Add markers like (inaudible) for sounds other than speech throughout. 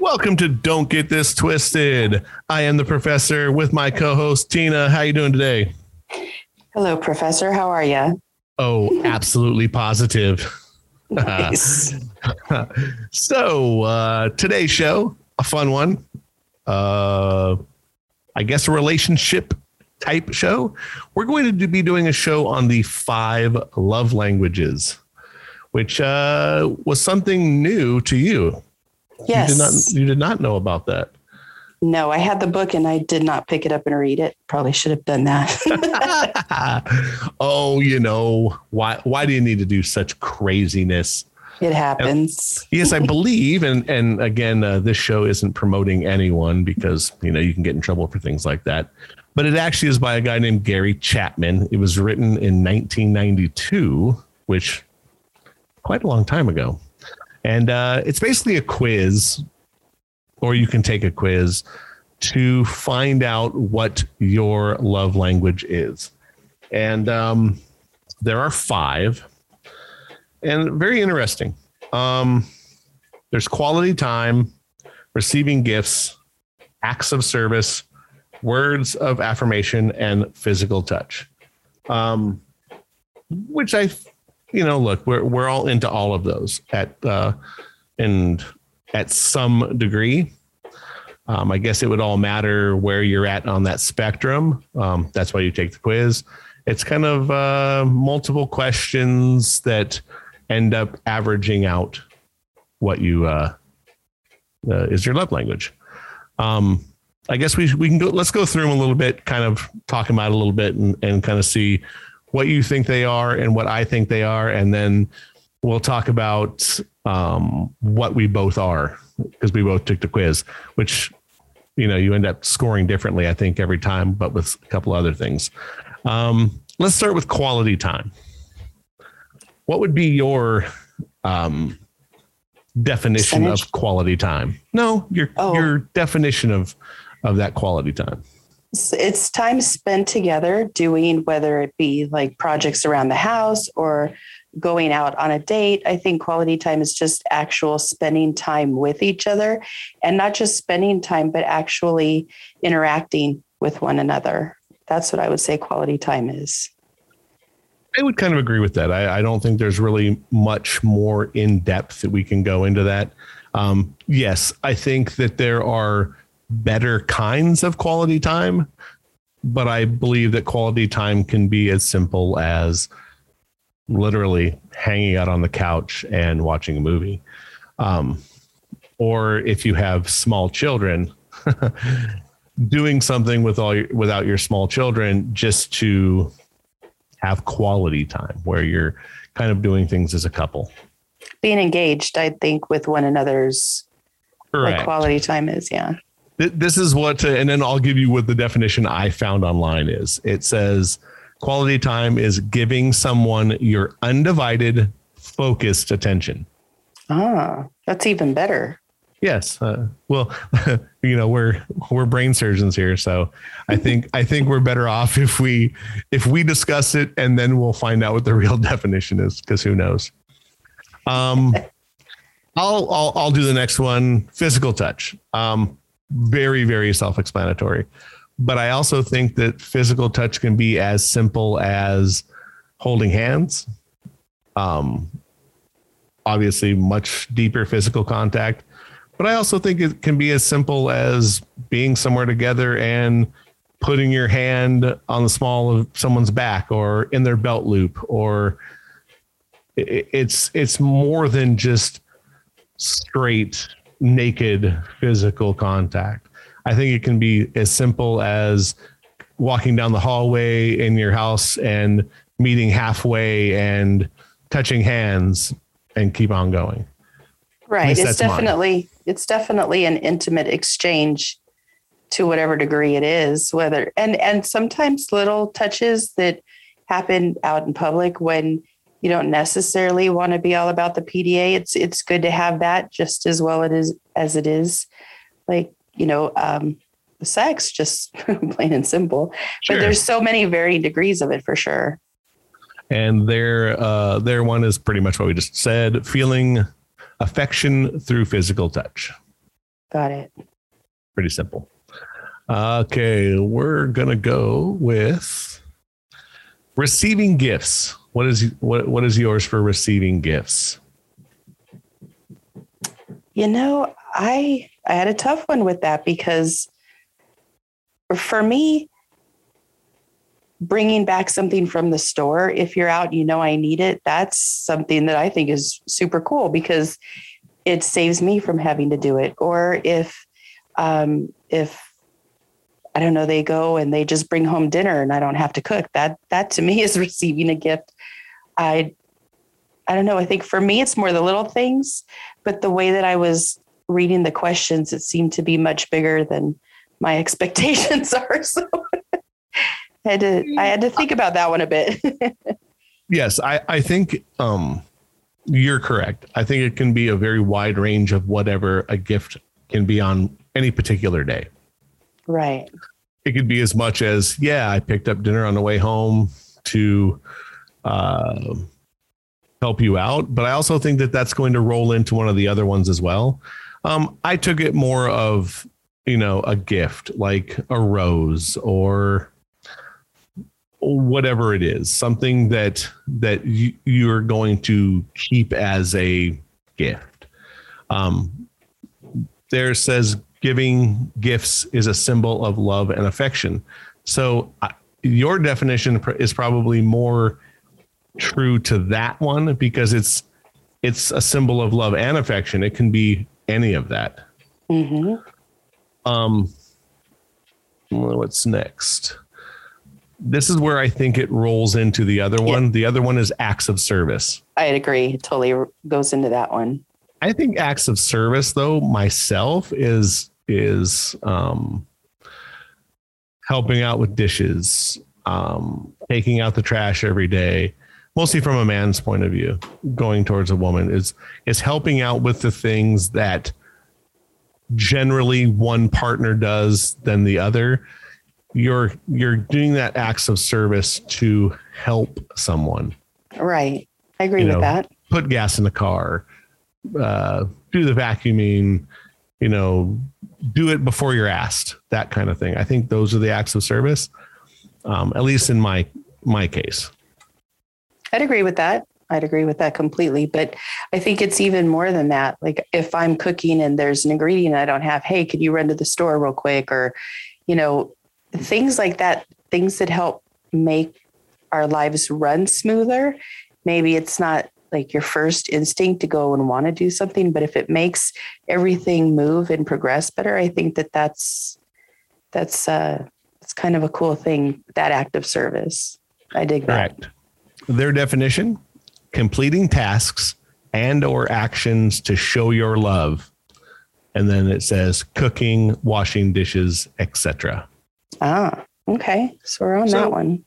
Welcome to Don't Get This Twisted. I am the professor with my co-host Tina. How you doing today? Hello, Professor. How are you? Oh, absolutely positive. (laughs) Nice. (laughs) so uh, today's show, a fun one. Uh, I guess a relationship type show. We're going to be doing a show on the five love languages, which uh, was something new to you. yes. You did not. You did not know about that. no, I had the book and I did not pick it up and read it. Probably should have done that. (laughs) oh, you know why? Why do you need to do such craziness? It happens. Yes, I believe, and and again, uh, this show isn't promoting anyone because you know you can get in trouble for things like that. But it actually is by a guy named Gary Chapman. It was written in 1992, which quite a long time ago, and uh, it's basically a quiz, or you can take a quiz to find out what your love language is, and um, there are five and very interesting. Um, there's quality time, receiving gifts, acts of service, words of affirmation, and physical touch. Um, which I, you know, look, we're we're all into all of those at uh, and at some degree. Um, I guess it would all matter where you're at on that spectrum. Um, that's why you take the quiz. It's kind of uh, multiple questions that end up averaging out what you uh, uh, is your love language. Um, I guess we we can go. Let's go through them a little bit, kind of talk them out a little bit, and and kind of see what you think they are and what I think they are, and then we'll talk about um, what we both are because we both took the quiz, which you know you end up scoring differently, I think, every time, but with a couple other things. Um, let's start with quality time what would be your um, definition Percentage? of quality time? No, your Oh. your definition of of that quality time. It's- It's time spent together doing whether it be like projects around the house or going out on a date. I think quality time is just actual spending time with each other and not just spending time, but actually interacting with one another. That's what I would say quality time is. I would kind of agree with that. I, I don't think there's really much more in depth that we can go into that. Um, yes, I think that there are better kinds of quality time, but I believe that quality time can be as simple as literally hanging out on the couch and watching a movie. Um, or if you have small children, (laughs) doing something with all your, without your small children just to have quality time where you're kind of doing things as a couple. Being engaged, I think, with one another's like quality time is. Yeah. This is what, and then I'll give you what the definition I found online is. It says quality time is giving someone your undivided, focused attention. Ah, that's even better. Yes. Uh, well, (laughs) you know, we're we're brain surgeons here, so I think I think we're better off if we if we discuss it and then we'll find out what the real (laughs) definition is because who knows. Um, I'll I'll I'll do the next one. Physical touch. Um, very very self-explanatory, but I also think that physical touch can be as simple as holding hands. Um, obviously, much deeper physical contact but I also think it can be as simple as being somewhere together and putting your hand on the small of someone's back or in their belt loop or it's it's more than just straight naked physical contact. I think it can be as simple as walking down the hallway in your house and meeting halfway and touching hands and keep on going. Right. It's that's mine. It's definitely an intimate exchange to whatever degree it is, whether and and sometimes little touches that happen out in public when you don't necessarily want to be all about the PDA. It's it's good to have that just as well it is as it is like, you know, um sex, just (laughs) plain and simple. Sure. But there's so many varying degrees of it for sure. And their uh their one is pretty much what we just said, feeling affection through physical touch. Got it. Pretty simple. Okay, we're gonna go with receiving gifts. What is what what is yours for receiving gifts? You know, I I had a tough one with that because for me bringing back something from the store if you're out you know I need it that's something that I think is super cool because it saves me from having to do it or if um if I don't know, they go and they just bring home dinner and I don't have to cook. That that to me (laughs) is receiving a gift. I I don't know. I think for me it's more the little things, but the way that I was reading the questions, it seemed to be much bigger than my (laughs) expectations (laughs) are. So I had to I had to think about that one a bit. (laughs) yes, I, I think um you're correct. I think it can be a very wide range of whatever a gift can be on any particular day. Right. It could be as much as, yeah, I picked up dinner on the way home to uh, help you out. But I also think that that's going to roll into one of the other ones as well. Um, I took it more of, you know, a gift like a rose or whatever it is, something that that you, you're going to keep as a gift. Um, there says giving gifts is a symbol of love and affection. So uh, your definition is probably more true to that one because it's it's a symbol of love and affection. It can be any of that. Mm-hmm. Um, what's next? This is where I think it rolls into the other one. Yeah. The other one is acts of service. I'd agree. It totally goes into that one. I think acts of service though myself is is um, helping out with dishes, um, taking out the trash every day, mostly from a man's point of view, going towards a woman is is helping out with the things that generally one partner does than the other. You're you're doing that acts of service to help someone. Right. I agree you with know, that. Put gas in the car, uh, do the vacuuming, you know, do it before you're asked, that kind of thing. I think those are the acts of service, um, at least in my my case. I'd agree with that. I'd agree with that completely. But I think it's even more than that. Like if I'm cooking and there's an ingredient I don't have, hey, could you run to the store real quick? Or, you know, things like that, things that help make our lives run smoother. Maybe it's not like your first instinct to go and want to do something but if it makes everything move and progress better i think that that's that's uh it's kind of a cool thing that act of service i dig Correct. that their definition completing tasks and or actions to show your love and then it says cooking washing dishes etc ah okay so we're on so, that one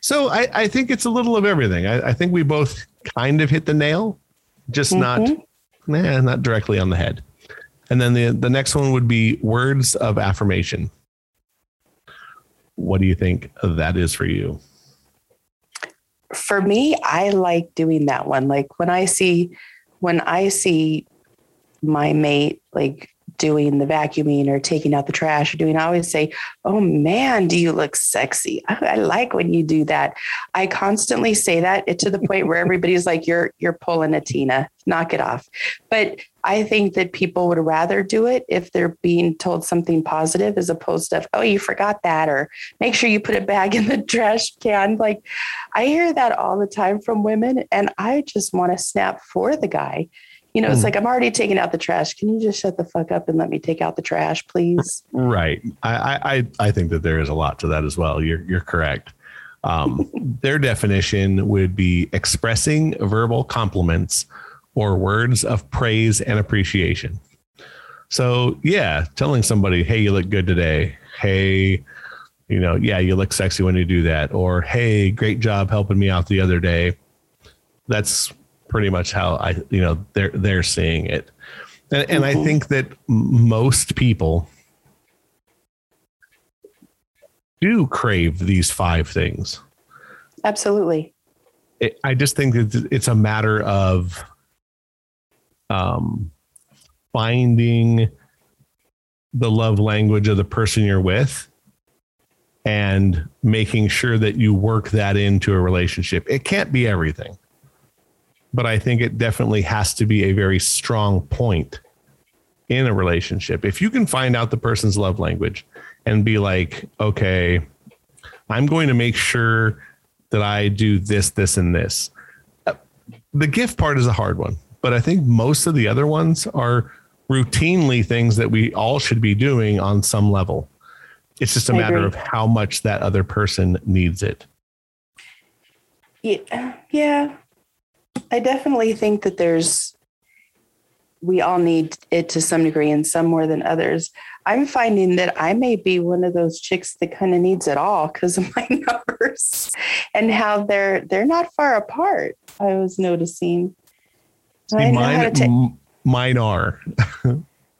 so I, I think it's a little of everything I, I think we both kind of hit the nail, just mm-hmm. not, nah, not directly on the head. And then the, the next one would be words of affirmation. What do you think that is for you? For me, I like doing that one. Like when I see, when I see my mate like doing the vacuuming or taking out the trash or doing, I always say, Oh man, do you look sexy? I, (laughs) I like when you do that. I constantly say that to the point where everybody's like, You're you're pulling a Tina, knock it off. But I think that people would rather do it if they're being told something positive as opposed to, oh, you forgot that, or make sure you put it back in the (laughs) trash can. Like I hear that all the time from women, and I just want to snap for the guy you know, it's mm. like I'm already taking out the trash. Can you just shut the fuck up and let me take out the trash, please? (laughs) Right. I I I think that there is a lot to that as well. You're you're correct. Um, (laughs) their definition would be expressing verbal compliments or words of praise and appreciation. So yeah, telling somebody, "Hey, you look good today." Hey, you know, yeah, you look sexy when you do that. Or hey, great job helping me out the other day that's pretty much how I, you know, they're they're seeing it, and, and I think that most people do crave these five things. Absolutely. It, I just think that it's a matter of um, finding the love language of the person you're with and making sure that you work that into a relationship. It can't be everything, but I think it definitely has to be a very strong point in a relationship. If you can find out the person's love language and be like, okay, I'm going to make sure that I do this, this, and this. Uh, the gift part is a hard one, but I think most of the other ones are routinely things that we all should be doing on some level. It's just a I matter agree. of how much that other person needs it. Yeah, yeah. I definitely think that there's we all need it to some degree and some more than others. I'm finding that I may be one of those chicks that kind of needs it all because of (laughs) my numbers and how they're they're not far apart. I was noticing. See, mine, ta- mine are.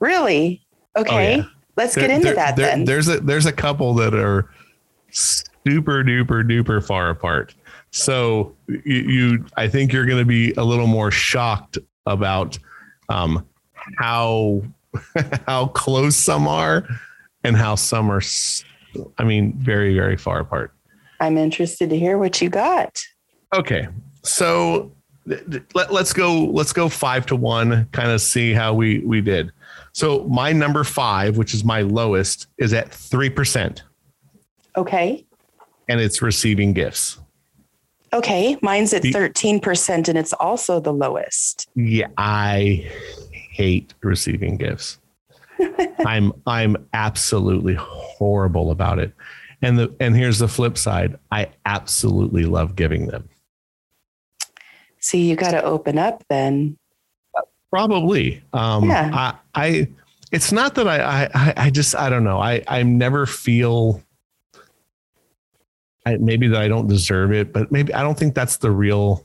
really? Oh, okay. Oh, yeah. Let's there, get into there, that there, then. There's a there's a couple that are super duper duper far apart. So you, you I think you're going to be a little more shocked about um, how (laughs) how close some are and how some are i mean very very far apart. I'm interested to hear what you got. Okay. So let, let's go let's go five to one kind of see how we we did. So my number five which is my lowest is at 3% okay. And it's receiving gifts okay mine's at 13% and it's also the lowest yeah i hate receiving gifts. (laughs) I'm I'm absolutely horrible about it. And the and here's the flip side. I absolutely love giving them. See, you got to open up then. Probably. Um yeah. I, I it's not that I, I I just I don't know. I I never feel I, maybe that I don't deserve it, but maybe I don't think that's the real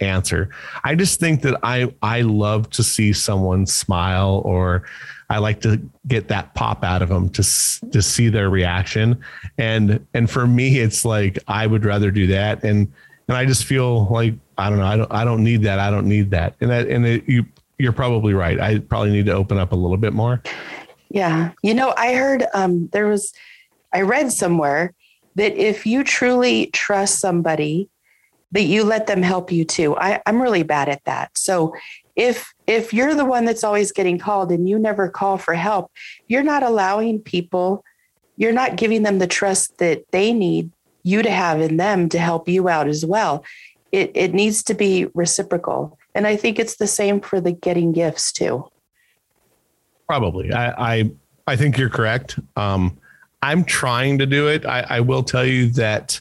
answer. I just think that I I love to see someone smile or I like to get that pop out of them to to see their reaction. And and for me it's like I would rather do that and and I just feel like I don't know, I don't I don't need that. I don't need that. And that and it, you you're probably right. I probably need to open up a little bit more. Yeah. You know, I heard um there was I read somewhere that if you truly trust somebody that you let them help you too. I, I'm really bad at that. So if if you're the one that's always getting called and you never call for help, you're not allowing people, you're not giving them the trust that they need you to have in them to help you out as well. It it needs to be reciprocal. And I think it's the same for the getting gifts too. Probably. I I, I think you're correct. Um, I'm trying to do it. I, I will tell you that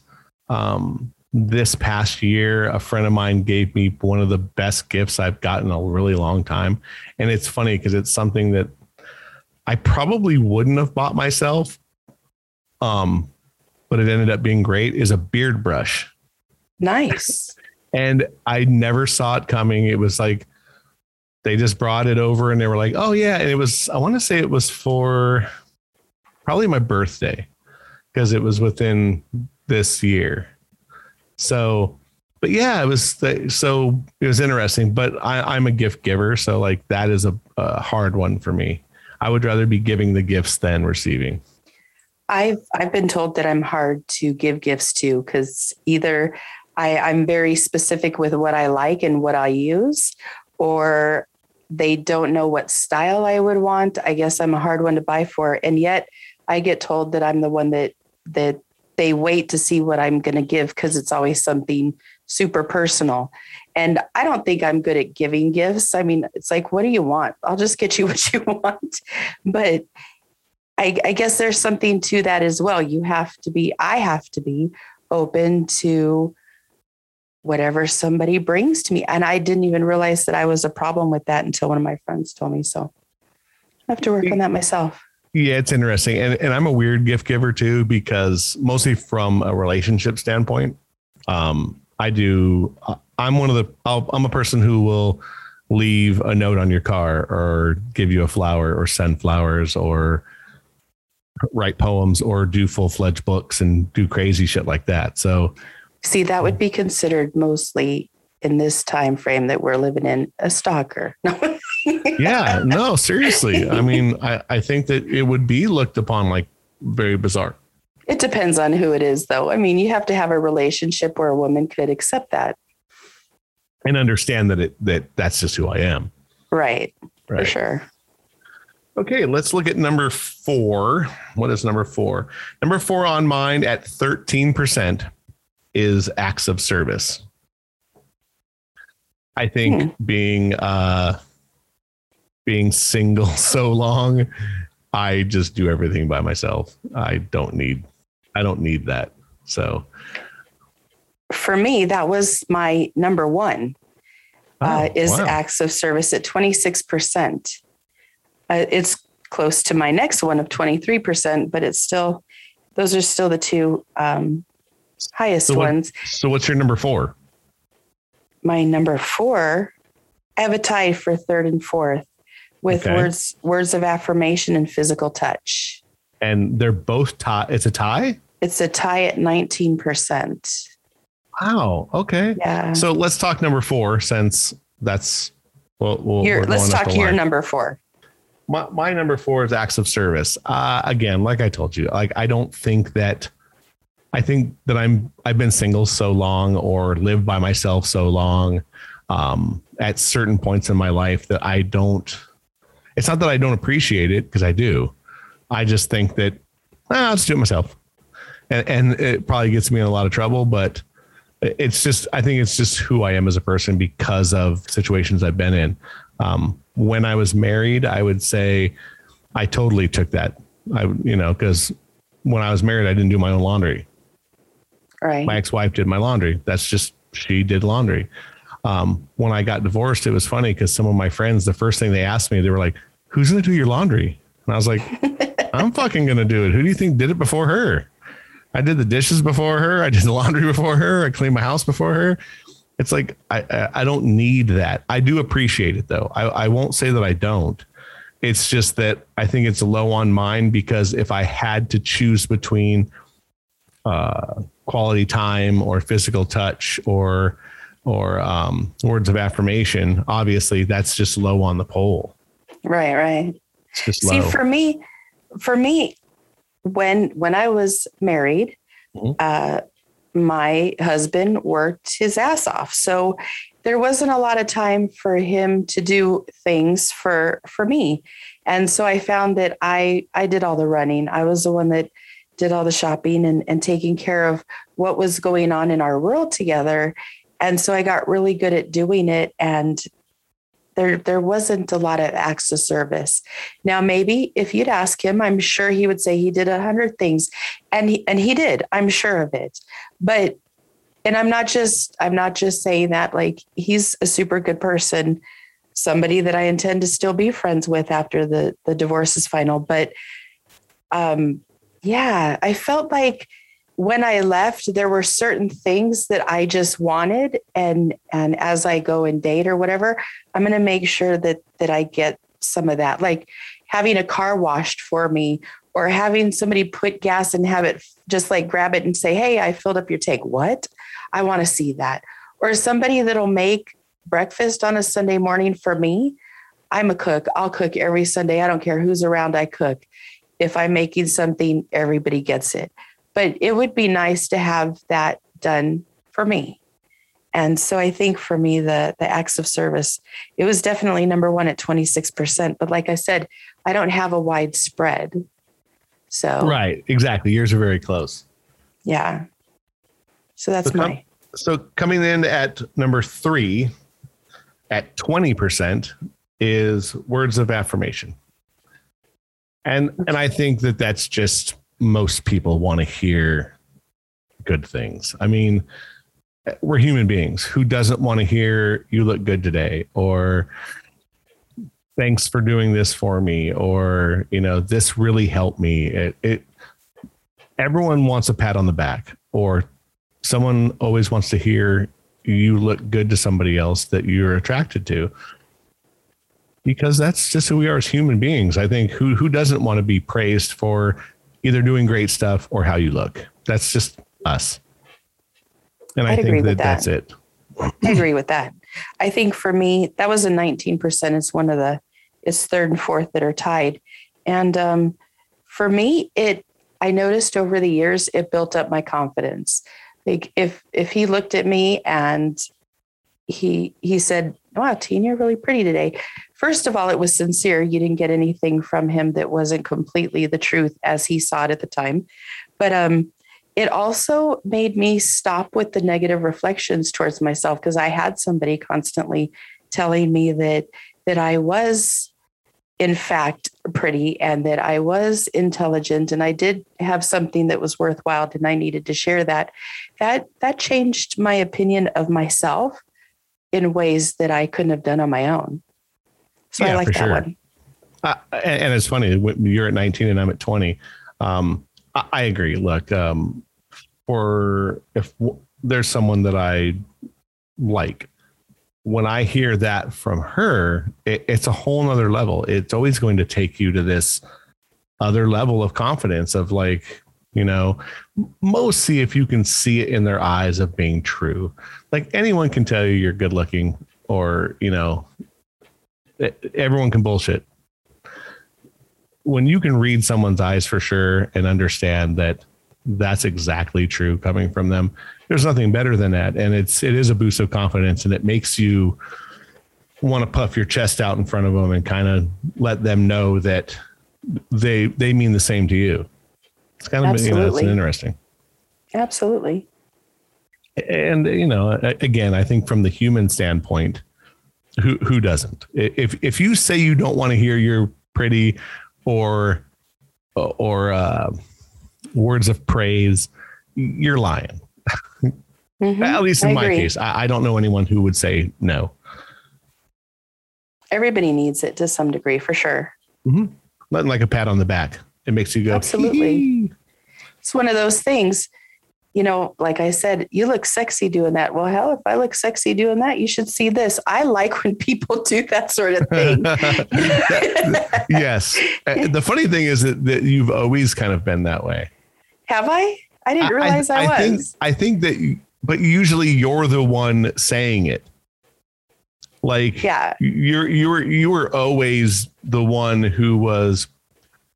um, this past year, a friend of mine gave me one of the best gifts I've gotten in a really long time. And it's funny because it's something that I probably wouldn't have bought myself. Um, but it ended up being great is a beard brush. Nice. And I never saw it coming. It was like they just brought it over and they were like, oh yeah. And it was, I want to say it was for probably my birthday because it was within this year so, but yeah, it was the, so it was interesting. But I, am a gift giver, so like that is a, a hard one for me. I would rather be giving the gifts than receiving. I've I've been told that I'm hard to give gifts to because either I, I'm very specific with what I like and what I use, or they don't know what style I would want. I guess I'm a hard one to buy for. And yet I get told that I'm the one that that they wait to see what I'm going to give because it's always something super personal. And I don't think I'm good at giving gifts. I mean, it's like, what do you want? I'll just get you (laughs) what you want. But I, I guess there's something to that as well. You have to be, I have to be open to whatever somebody brings to me. And I didn't even realize that I was a problem with that until one of my friends told me. So I have to work on that myself. Yeah, it's interesting. And, and I'm a weird gift giver too, because mostly from a relationship standpoint, um, I do. I'm one of the. I'll, I'm a person who will leave a note on your car or give you a flower or send flowers or write poems or do full fledged books and do crazy shit like that. So, see, that would be considered mostly in this time frame that we're living in a stalker. (laughs) yeah, no, seriously. I mean, I, I think that it would be looked upon like very bizarre. It depends on who it is, though. I mean, you have to have a relationship where a woman could accept that and understand that it that that's just who I am. Right. right. For sure. Okay, let's look at number four. What is number four? Number four on mine at 13% is acts of service. I think hmm. being uh being single (laughs) so long, I just do everything by myself. I don't need I don't need that. So for me, that was my number one. Oh, uh, is wow. acts of service at 26%. Uh, it's close to my next one of 23%, but it's still, those are still the two um, highest so what, ones. So, what's your number four? My number four, I have a tie for third and fourth with okay. words words of affirmation and physical touch. And they're both tie. It's a tie. It's a tie at 19%. Wow. Okay. Yeah. So let's talk number four since that's well. we we let's talk your number four. My, my number four is acts of service. Uh, again, like I told you, like I don't think that. I think that I'm I've been single so long or lived by myself so long um, at certain points in my life that I don't. It's not that I don't appreciate it because I do. I just think that ah, I'll just do it myself, and, and it probably gets me in a lot of trouble. But it's just I think it's just who I am as a person because of situations I've been in. Um, when I was married, I would say I totally took that. I you know because when I was married, I didn't do my own laundry. Right. My ex-wife did my laundry. That's just she did laundry. Um, when I got divorced, it was funny because some of my friends, the first thing they asked me, they were like, "Who's going to do your laundry?" And I was like, (laughs) "I'm fucking going to do it. Who do you think did it before her?" I did the dishes before her. I did the (laughs) laundry before her. I cleaned my house before her. It's like I I don't need that. I do appreciate it though. I, I won't say that I don't. It's just that I think it's low on mine because if I had to choose between uh, quality time or physical touch or or um, words of affirmation, obviously that's just low on the pole. Right, right. See, for me, for me, when when I was married, mm-hmm. uh, my husband worked his ass off, so there wasn't a lot of time for him to do things for for me, and so I found that I I did all the running. I was the one that did all the shopping and, and taking care of what was going on in our world together. And so I got really good at doing it. And there there wasn't a lot of acts of service. Now maybe if you'd ask him, I'm sure he would say he did a hundred things, and he and he did. I'm sure of it. But and I'm not just I'm not just saying that like he's a super good person, somebody that I intend to still be friends with after the the divorce is final. But um, yeah, I felt like when I left, there were certain things that I just wanted, and and as I go and date or whatever, I'm going to make sure that that I get some of that, like having a car washed for me, or having somebody put gas and have it just like grab it and say, "Hey, I filled up your tank." What? I want to see that, or somebody that'll make breakfast on a Sunday morning for me. I'm a cook. I'll cook every Sunday. I don't care who's around. I cook. If I'm making something, everybody gets it but it would be nice to have that done for me. And so I think for me, the the acts of service, it was definitely number one at 26%. But like I said, I don't have a wide spread. So Right, exactly. Yours are very close. Yeah. So that's so com- my so coming in at number three at 20% is words of affirmation. And and I think that that's just most people want to hear good things. I mean, we're human beings. Who doesn't want to hear you look good today or thanks for doing this for me or you know this really helped me. It, it everyone wants a pat on the back or someone always wants to hear you look good to somebody else that you're attracted to because that's just who we are as human beings. I think who who doesn't want to be praised for either doing great stuff or how you look. That's just us. And I'd i think that, that that's it. I agree with that. I think for me, that was a 19%. It's one of the, it's third and fourth that are tied. And um, for me, it, I noticed over the years, it built up my confidence. Like if, if he looked at me and he, he said, wow, Teen, you're really pretty today. First of all, it was sincere. You didn't get anything from him that wasn't completely the truth as he saw it at the time. But um, it also made me stop with the negative reflections towards myself because I had somebody constantly telling me that that I was in fact pretty and that I was intelligent and I did have something that was worthwhile and I needed to share that that that changed my opinion of myself in ways that I couldn't have done on my own. So yeah, I like that sure. one. Uh, and, and, it's funny you're at 19 and I'm at 20. Um, I, I, agree. Look, um, for if w- there's someone that I like, when I hear that from her, it, it's a whole nother level. It's always going to take you to this other level of confidence of like, you know, most see if you can see it in their eyes of being true. Like anyone can tell you you're good looking or, you know, everyone can bullshit. When you can read someone's eyes for sure and understand that that's exactly true coming from them, there's nothing better than that. And it's it is a boost of confidence and it makes you want to puff your chest out in front of them and kind of let them know that they they mean the same to you. It's kind of Absolutely. you know, it's interesting. Absolutely. And you know, again, I think from the human standpoint, who who doesn't? If if you say you don't want to hear you're pretty or or uh, words of praise, you're lying. Mm-hmm. At least in my case, I, I don't know anyone who would say no. Everybody needs it to some degree, for sure. Mm-hmm. Nothing like a pat on the back. It makes you go. Absolutely. Hee-hee. It's one of those things you know, like I said, you look sexy doing that. Well, hell, if I look sexy doing that, you should see this. I like when people (laughs) do that sort of thing. (laughs) (laughs) yes. Uh, the funny thing is that, that, you've always kind of been that way. Have I? I didn't realize I, I, I was. Think, I think that, you, but usually you're the one saying it. Like, yeah, you're, you were, you were always the one who was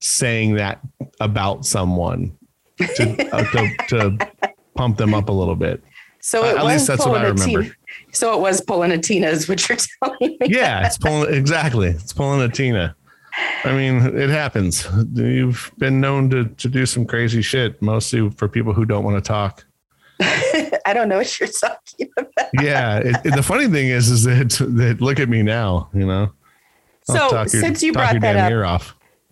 saying that about someone to, uh, to, to pump them up a little bit. So uh, at least that's what I remember. Tina. So it was pulling a Tina, is what you're telling me. Yeah, it's pulling exactly. It's pulling a Tina. I mean, it happens. You've been known to to do some crazy shit, mostly for people who don't want to talk. (laughs) I don't know what you're talking about. Yeah, it, it, the funny thing is, is that that look at me now. You know. I'll so since your, you brought that up,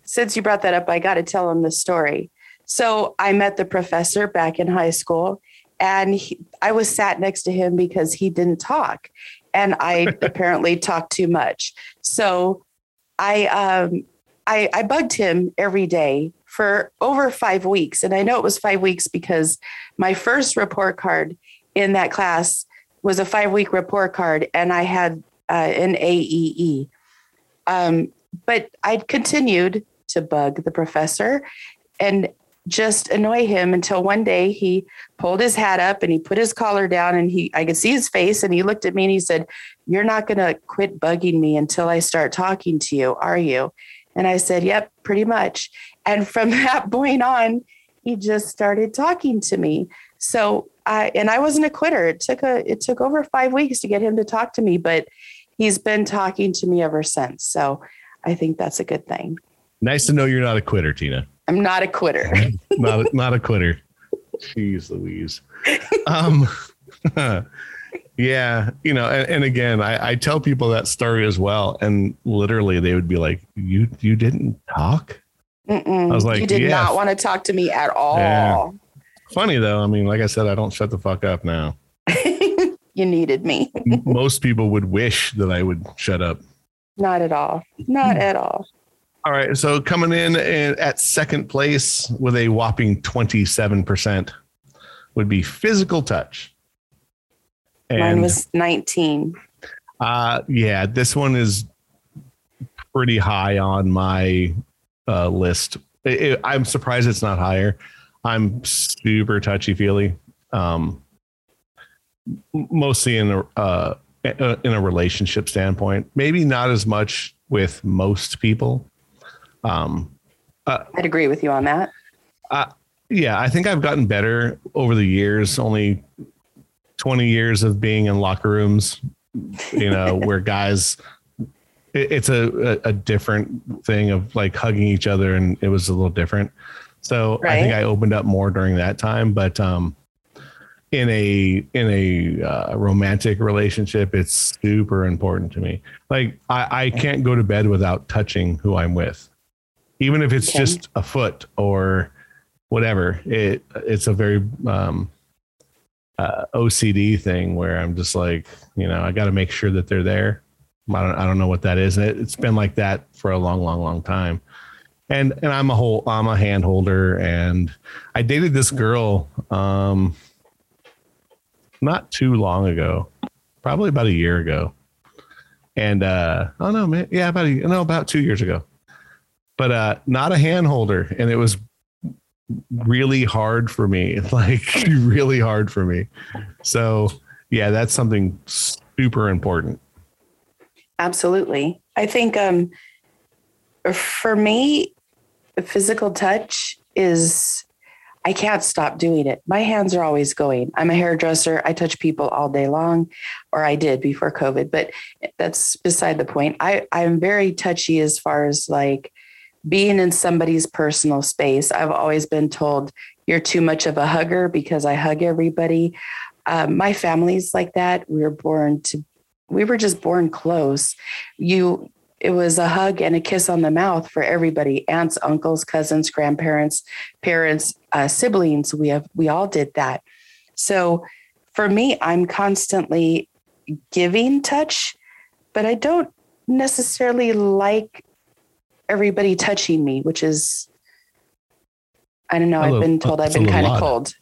since you brought that up, I got to tell him the story. So I met the professor back in high school, and he, I was sat next to him because he didn't talk, and I (laughs) apparently talked too much. So I, um, I I bugged him every day for over five weeks, and I know it was five weeks because my first report card in that class was a five week report card, and I had uh, an AEE. Um, but I continued to bug the professor, and just annoy him until one day he pulled his hat up and he put his collar down and he I could see his face and he looked at me and he said, "You're not going to quit bugging me until I start talking to you, are you?" And I said, "Yep, pretty much." And from (laughs) that point on, he just started talking to me. So I and I wasn't a quitter. It took a it took over 5 weeks to get him to talk to me, but he's been talking to me ever since. So I think that's a good thing. Nice to know you're not a quitter, Tina. I'm not a quitter. (laughs) not not a quitter. Jeez Louise. (laughs) Um, (laughs) yeah, you know, and, and again, I, I, tell people that story as well, and literally they would be like, "You you didn't talk." Mm-mm. I was like, "You did yeah. not want to talk to me at all." Yeah. Funny though. I mean, like I said, I don't shut the fuck up now. you needed me. Most people would wish that I would shut up. Not at all. Not at all. All right. So coming in at second place with a whopping 27% would be physical touch. Mine was 19. uh, yeah, this one is pretty high on my uh, list. It- it- I'm surprised it's not higher. I'm super touchy feely, um, mostly in a uh, in a relationship standpoint. Maybe not as much with most people. Um, I'd agree with you on that. yeah, I think I've gotten better over the years. Only 20 years of being in locker rooms, you know, (laughs) where guys, it, it's a, a, a different thing of like hugging each other, and it was a little different. So I think I opened up more during that time, but um, in a in a uh, romantic relationship, it's super important to me. Like I, I can't go to bed without touching who I'm with, even if it's Okay. just a foot or whatever. It it's a very um, uh, OCD thing where I'm just like, you know, I got to make sure that they're there. I don't, I don't know what that is, and it, it's been like that for a long, long, long time. And and I'm a whole I'm a hand holder, and I dated this girl um, not too long ago, probably about a year ago, and uh, oh no, man, yeah, about a, no about two years ago, but uh, not a hand holder, and it was really hard for me (laughs) like really hard for me so yeah that's something super important Absolutely. I think um, for me, physical touch is, I can't stop doing it. My hands are always going. I'm a hairdresser. I touch people all day long, or I did before COVID, but that's beside the point. I, I'm very touchy as far as like being in somebody's personal space. I've always been told you're too much of a hugger because I hug everybody. Um, my family's like that. We were born to we were just born close. You it was a hug and a kiss on the mouth for everybody aunts uncles cousins grandparents parents uh, siblings we have we all did that so for me i'm constantly giving touch but i don't necessarily like everybody touching me which is i don't know I've been told i've been kind of cold.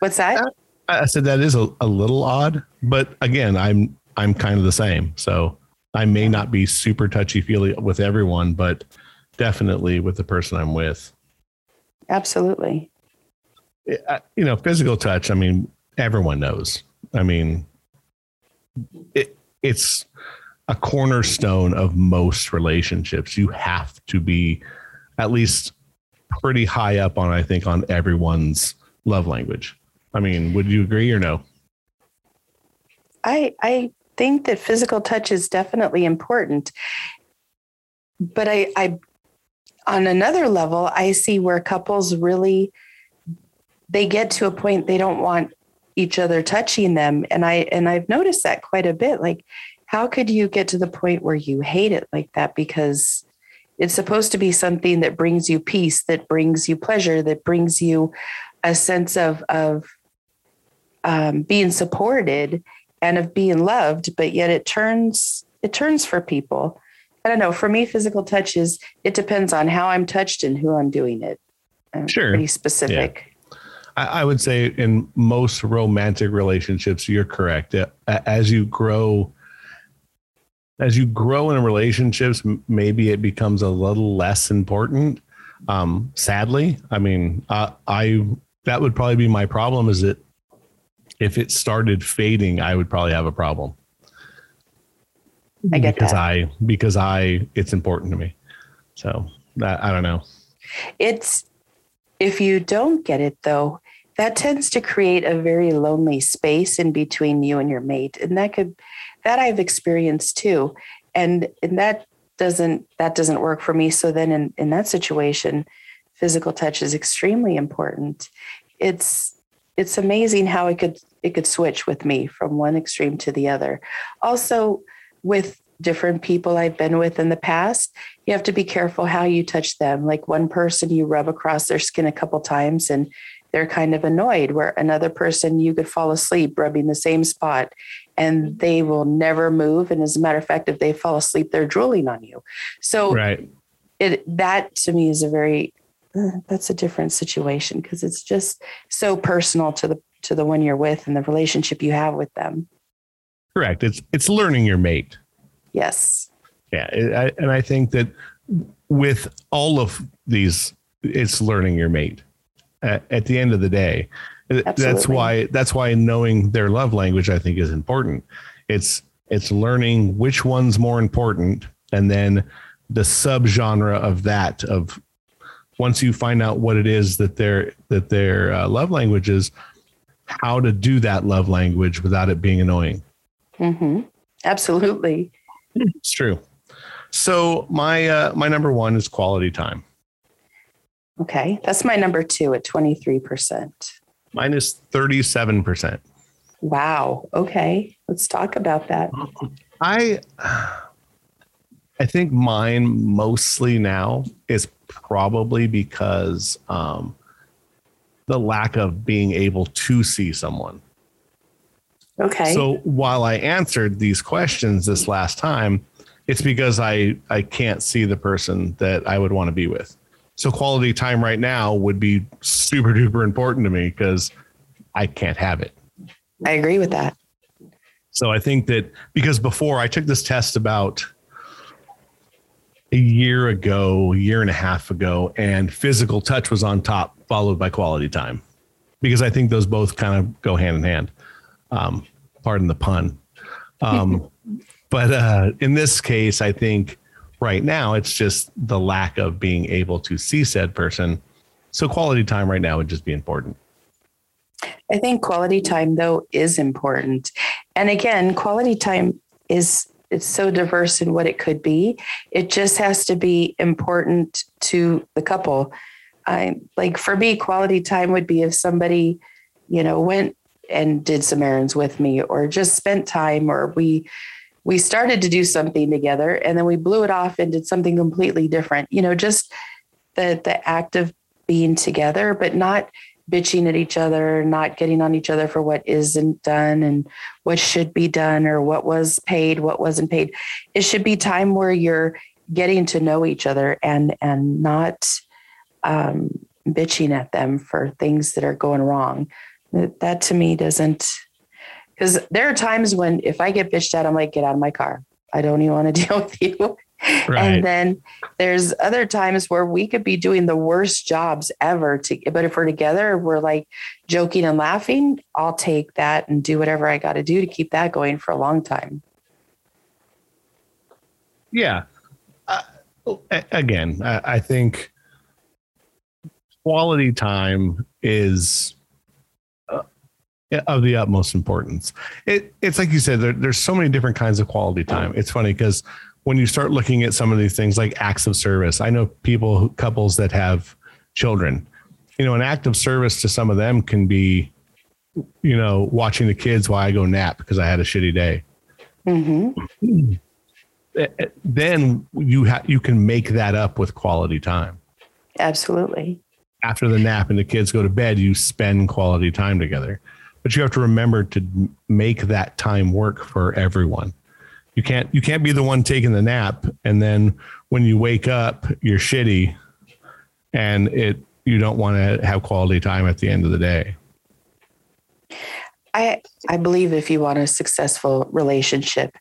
What's that? Uh, I I said that is a, a little odd but again i'm i'm kind of the same. So i may not be super touchy feely with everyone but definitely with the person i'm with. Absolutely. You know physical touch i mean everyone knows. I mean it, it's a cornerstone of most relationships. You have to be at least pretty high up on i think on everyone's love language. I mean would you agree or no? I I think that physical touch is definitely important. But I I on another level, I see where couples really they get to a point they don't want each other touching them. And I and I've noticed that quite a bit. Like how could you get to the point where you hate it like that? Because it's supposed to be something that brings you peace that brings you pleasure that brings you a sense of of um, being supported and of being loved but yet it turns it turns for people. I don't know. For me physical touch is it depends on how i'm touched and who i'm doing it. I'm Sure. pretty specific. I, I would say in most romantic relationships, you're correct. As you grow, as you grow in relationships, maybe it becomes a little less important. Um, sadly, I mean, uh, I that would probably be my problem. Is that if it started fading, I would probably have a problem. I get because that. I because I it's important to me. So I, I don't know. it's if you don't get it though that tends to create a very lonely space in between you and your mate and that could that i've experienced too. And and that doesn't that doesn't work for me. So then in in that situation physical touch is extremely important. It's it's amazing how it could it could switch with me from one extreme to the other. Also with different people i've been with in the past you have to be careful how you touch them. Like one person, you rub across their skin a couple times and they're kind of annoyed, where another person, you could fall asleep rubbing the same spot and they will never move. And as a matter of fact, if they fall asleep, they're drooling on you. So Right. it that to me is a very uh, that's a different situation because it's just so personal to the to the one you're with and the relationship you have with them. Correct. It's it's learning your mate. Yes. Yeah, I, and I think that with all of these, it's learning your mate. At, at the end of the day, Absolutely. that's why that's why knowing their love language, I think, is important. It's it's learning which one's more important, and then the subgenre of that of once you find out what it is that their that their uh, love language is, how to do that love language without it being annoying. Mm-hmm. Absolutely, it's true. So my uh, my number one is quality time. Okay, that's my number two at twenty three percent. Mine is thirty seven percent. Wow. Okay, let's talk about that. I I think mine mostly now is probably because um, the lack of being able to see someone. Okay. So while I answered these questions this last time, it's because I I can't see the person that I would want to be with. So quality time right now would be super duper important to me because I can't have it. I agree with that. So I think that because before I took this test about a year ago, a year and a half ago, and physical touch was on top, followed by quality time, because I think those both kind of go hand in hand. Um, pardon the pun. Um, (laughs) but uh, in this case, I think right now it's just the lack of being able to see said person. So quality time right now would just be important. I think quality time though is important. And again, quality time is it's so diverse in what it could be. It just has to be important to the couple. I like for me, quality time would be if somebody, you know, went and did some errands with me or just spent time or we we started to do something together and then we blew it off and did something completely different. You know, just the the act of being together, but not bitching at each other, not getting on each other for what isn't done and what should be done or what was paid, what wasn't paid. It should be time where you're getting to know each other and and not um, bitching at them for things that are going wrong. That, that to me doesn't because there are times when if I get bitched at, I'm like, get out of my car. I don't even want to (laughs) deal with you. Right. And then there's other times where we could be doing the worst jobs ever to but if we're together, we're like joking and laughing, I'll take that and do whatever I got to do to keep that going for a long time. Yeah. Uh, again, I, I think quality time is of the utmost importance. It, it's like you said, there, there's so many different kinds of quality time. It's funny because when you start looking at some of these things like acts of service, I know people, couples that have children, you know, an act of service to some of them can be, you know, watching the kids while I go nap because I had a shitty day. Mm-hmm. Then you have you can make that up with quality time. Absolutely. After the nap and the kids go to bed, you spend quality time together. But you have to remember to make that time work for everyone. You can't you can't be the one taking the nap and then when you wake up you're shitty and it you don't want to have quality time at the end of the day. I I believe if you want a successful relationship,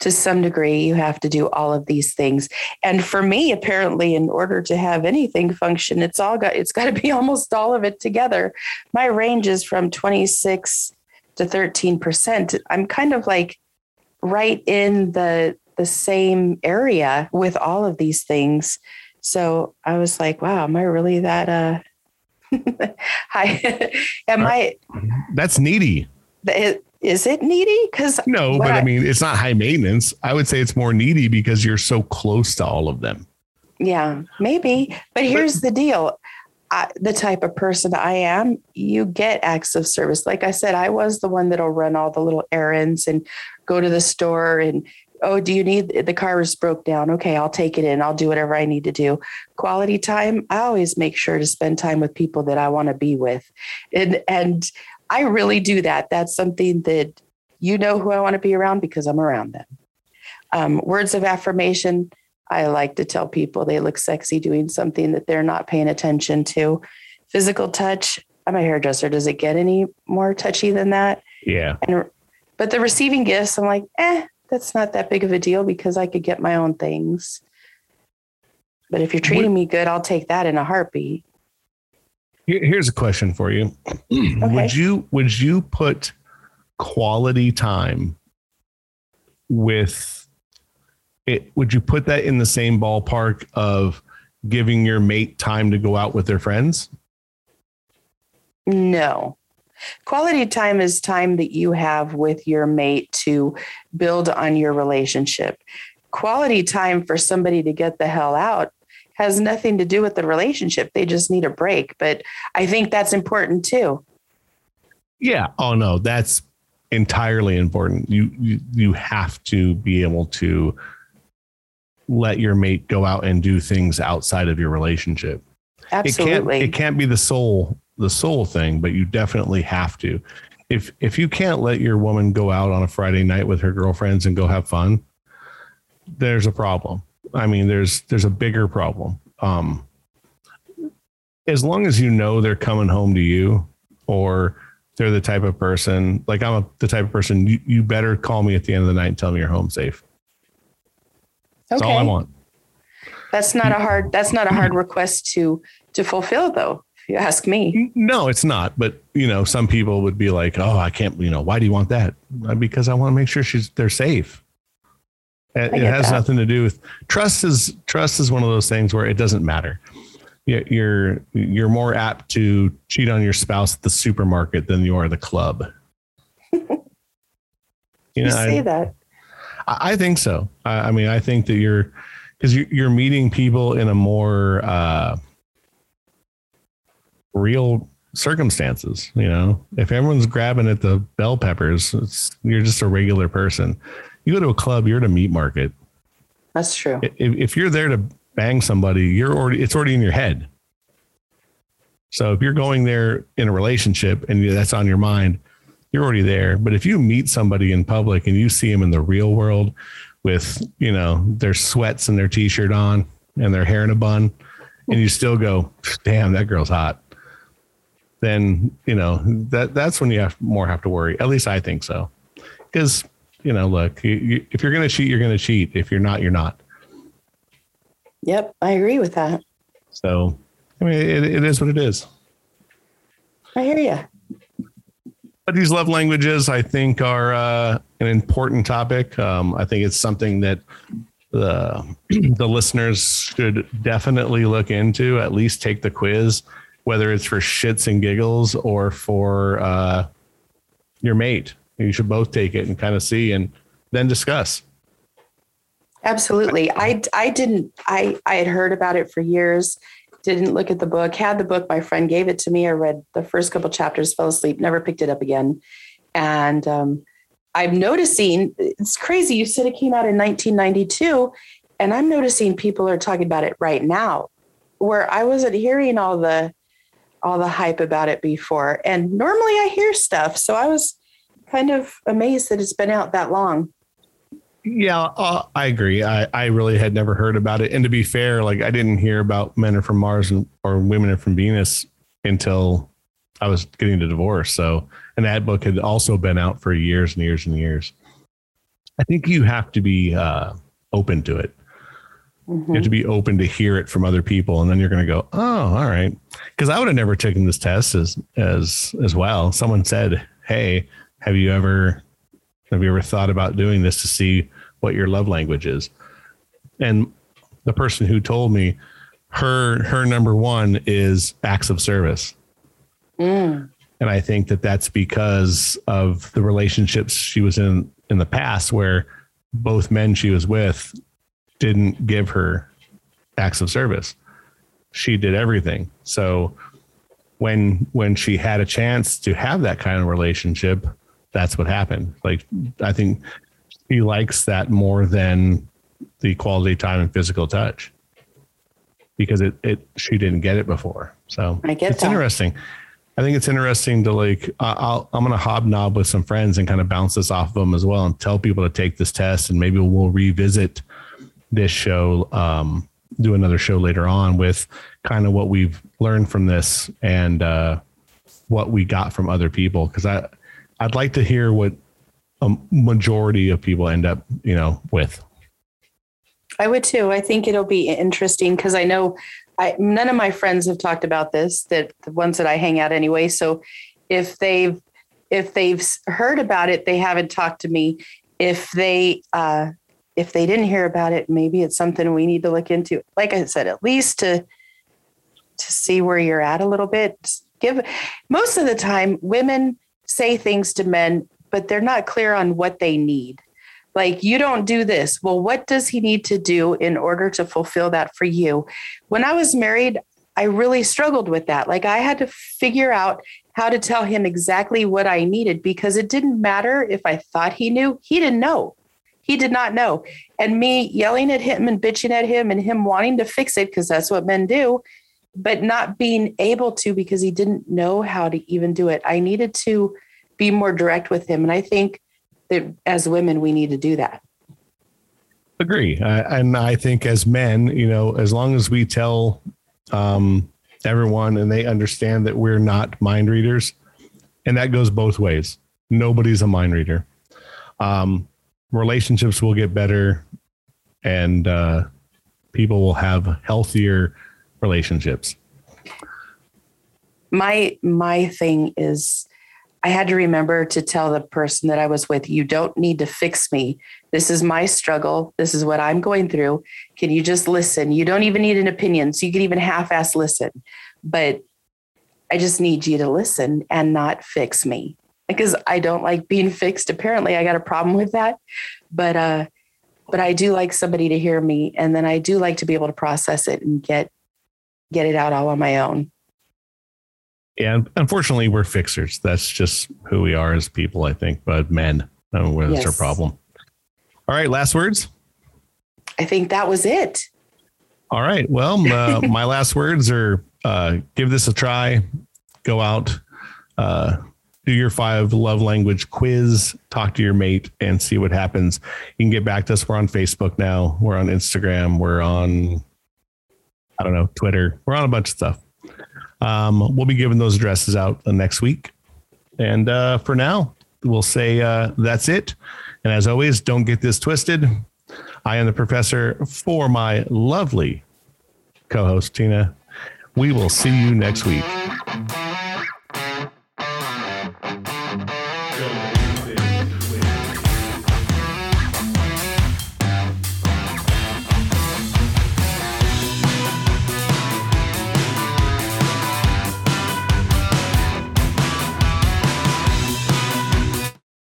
to some degree, you have to do all of these things. And for me, apparently, in order to have anything function, it's all got it's got to be (laughs) almost all of it together. My range is from 26 to 13 percent. I'm kind of like right in the the same area with all of these things. So I was like, wow, am I really that uh (laughs) I (laughs) am I that's needy. Is it needy? Because no, but I, I mean it's not high maintenance. I would say it's more needy because you're so close to all of them. Yeah, maybe. But here's the deal. I, the type of person I am, you get acts of service. Like I said, I was the one that'll run all the little errands and go to the store and oh do you need the car is broke down okay i'll take it in i'll do whatever i need to do quality time i always make sure to spend time with people that i want to be with and and i really do that that's something that you know who i want to be around because i'm around them um, words of affirmation i like to tell people they look sexy doing something that they're not paying attention to physical touch I'm a hairdresser. Does it get any more touchy than that? Yeah. And but the receiving gifts, I'm like, eh, that's not that big of a deal because I could get my own things. But if you're treating me good, I'll take that in a heartbeat. Here's a question for you. Hmm. okay. Would you would you put quality time with it? Would you put that in the same ballpark of giving your mate time to go out with their friends? No. Quality time is time that you have with your mate to build on your relationship. Quality time for somebody to get the hell out has nothing to do with the relationship. They just need a break. But I think that's important too. Yeah. Oh no, that's entirely important. You you, you have to be able to let your mate go out and do things outside of your relationship. Absolutely. It can't, it can't be the sole the sole thing, but you definitely have to. If if you can't let your woman go out on a Friday night with her girlfriends and go have fun, there's a problem. I mean, there's there's a bigger problem. Um, as long as you know they're coming home to you, or they're the type of person like I'm a, the type of person you, you better call me at the end of the night and tell me you're home safe. That's okay. all I want. That's not a hard that's not a hard request to to fulfill though if you ask me. No, it's not. But you know, some people would be like, "Oh, I can't." You know, why do you want that? Because I want to make sure she's they're safe. It, it has that. nothing to do with trust. Is trust is one of those things where it doesn't matter. You're you're more apt to cheat on your spouse at the supermarket than you are the club. (laughs) you know, say I, that. I think so. I, I mean, I think that you're because you're meeting people in a more uh, real circumstances. You know, if everyone's grabbing at the bell peppers, you're just a regular person. You go to a club, you're at a meat market. That's true. If, if you're there to bang somebody, you're already it's already in your head. So if you're going there in a relationship and that's on your mind, you're already there. But if you meet somebody in public and you see them in the real world with, you know, their sweats and their t-shirt on and their hair in a bun, and you still go, damn, that girl's hot then you know that that's when you have more have to worry. At least I think so, because you know, look, you, you, if you're going to cheat, you're going to cheat. If you're not, you're not. Yep, I agree with that. So, I mean, it, it is what it is. I hear you. But these love languages, I think, are uh, an important topic. Um, I think it's something that the (clears throat) the listeners should definitely look into. At least take the quiz whether it's for shits and giggles or for uh, your mate. You should both take it and kind of see and then discuss. Absolutely. I, I didn't, I, I had heard about it for years, didn't look at the book, had the book. My friend gave it to me. I read the first couple chapters, fell asleep, never picked it up again. And um, I'm noticing it's crazy. You said it came out in 1992, and I'm noticing people are talking about it right now, where I wasn't hearing all the all the hype about it before. And normally I hear stuff. So I was kind of amazed that it's been out that long. Yeah, uh, I agree. I, I really had never heard about it. And to be fair, like I didn't hear about Men Are From Mars and, or Women Are From Venus until I was getting a divorce. So, and that book had also been out for years and years and years. I think you have to be uh, open to it. Mm-hmm. You have to be open to hear it from other people, and then you're going to go, "Oh, all right." Because I would have never taken this test as as as well. Someone said, "Hey, have you ever have you ever thought about doing this to see what your love language is?" And the person who told me her her number one is acts of service. Mm. And I think that that's because of the relationships she was in in the past, where both men she was with didn't give her acts of service. She did everything. So when when she had a chance to have that kind of relationship, that's what happened. Like I think he likes that more than the quality time and physical touch because it, it she didn't get it before. So I get it's that. interesting. I think it's interesting to like I'll I'm gonna hobnob with some friends and kind of bounce this off of them as well and tell people to take this test and maybe we'll revisit this show, um, do another show later on with kind of what we've learned from this and uh, what we got from other people because I I'd like to hear what a majority of people end up, you know, with. I would too. I think it'll be interesting because I know I none of my friends have talked about this, that the ones that I hang out anyway. So if they've if they've heard about it, they haven't talked to me. If they uh if they didn't hear about it, maybe it's something we need to look into. Like I said, at least to to see where you're at a little bit. Give most of the time women say things to men, but they're not clear on what they need. Like, you don't do this. Well, what does he need to do in order to fulfill that for you? When I was married, I really struggled with that. Like, I had to figure out how to tell him exactly what I needed because it didn't matter if I thought he knew, he didn't know. He did not know. And me yelling at him and bitching at him and him wanting to fix it because that's what men do, but not being able to because he didn't know how to even do it. I needed to be more direct with him. And I think that as women, we need to do that. Agree. Uh, and I think as men, you know, as long as we tell um, everyone and they understand that we're not mind readers, and that goes both ways. Nobody's a mind reader. Um, relationships will get better and uh, people will have healthier relationships my my thing is I had to remember to tell the person that I was with, you don't need to fix me. This is my struggle. This is what I'm going through. Can you just listen? You don't even need an opinion. So you can even half ass listen. But I just need you to listen and not fix me because I don't like being fixed. Apparently, I got a problem with that. But, uh, but I do like somebody to hear me. And then I do like to be able to process it and get, get it out all on my own. And unfortunately, we're fixers. That's just who we are as people, I think. But men, that's yes. our problem. All right, last words. I think that was it. All right. Well, uh, (laughs) my last words are uh, give this a try. Go out, uh, do your five love language quiz, talk to your mate, and see what happens. You can get back to us. We're on Facebook now. We're on Instagram. We're on, I don't know, Twitter. We're on a bunch of stuff. Um, we'll be giving those addresses out next week. And uh, for now, we'll say uh, that's it. And as always, don't get this twisted. I am the professor for my lovely co host, Tina. We will see you next week.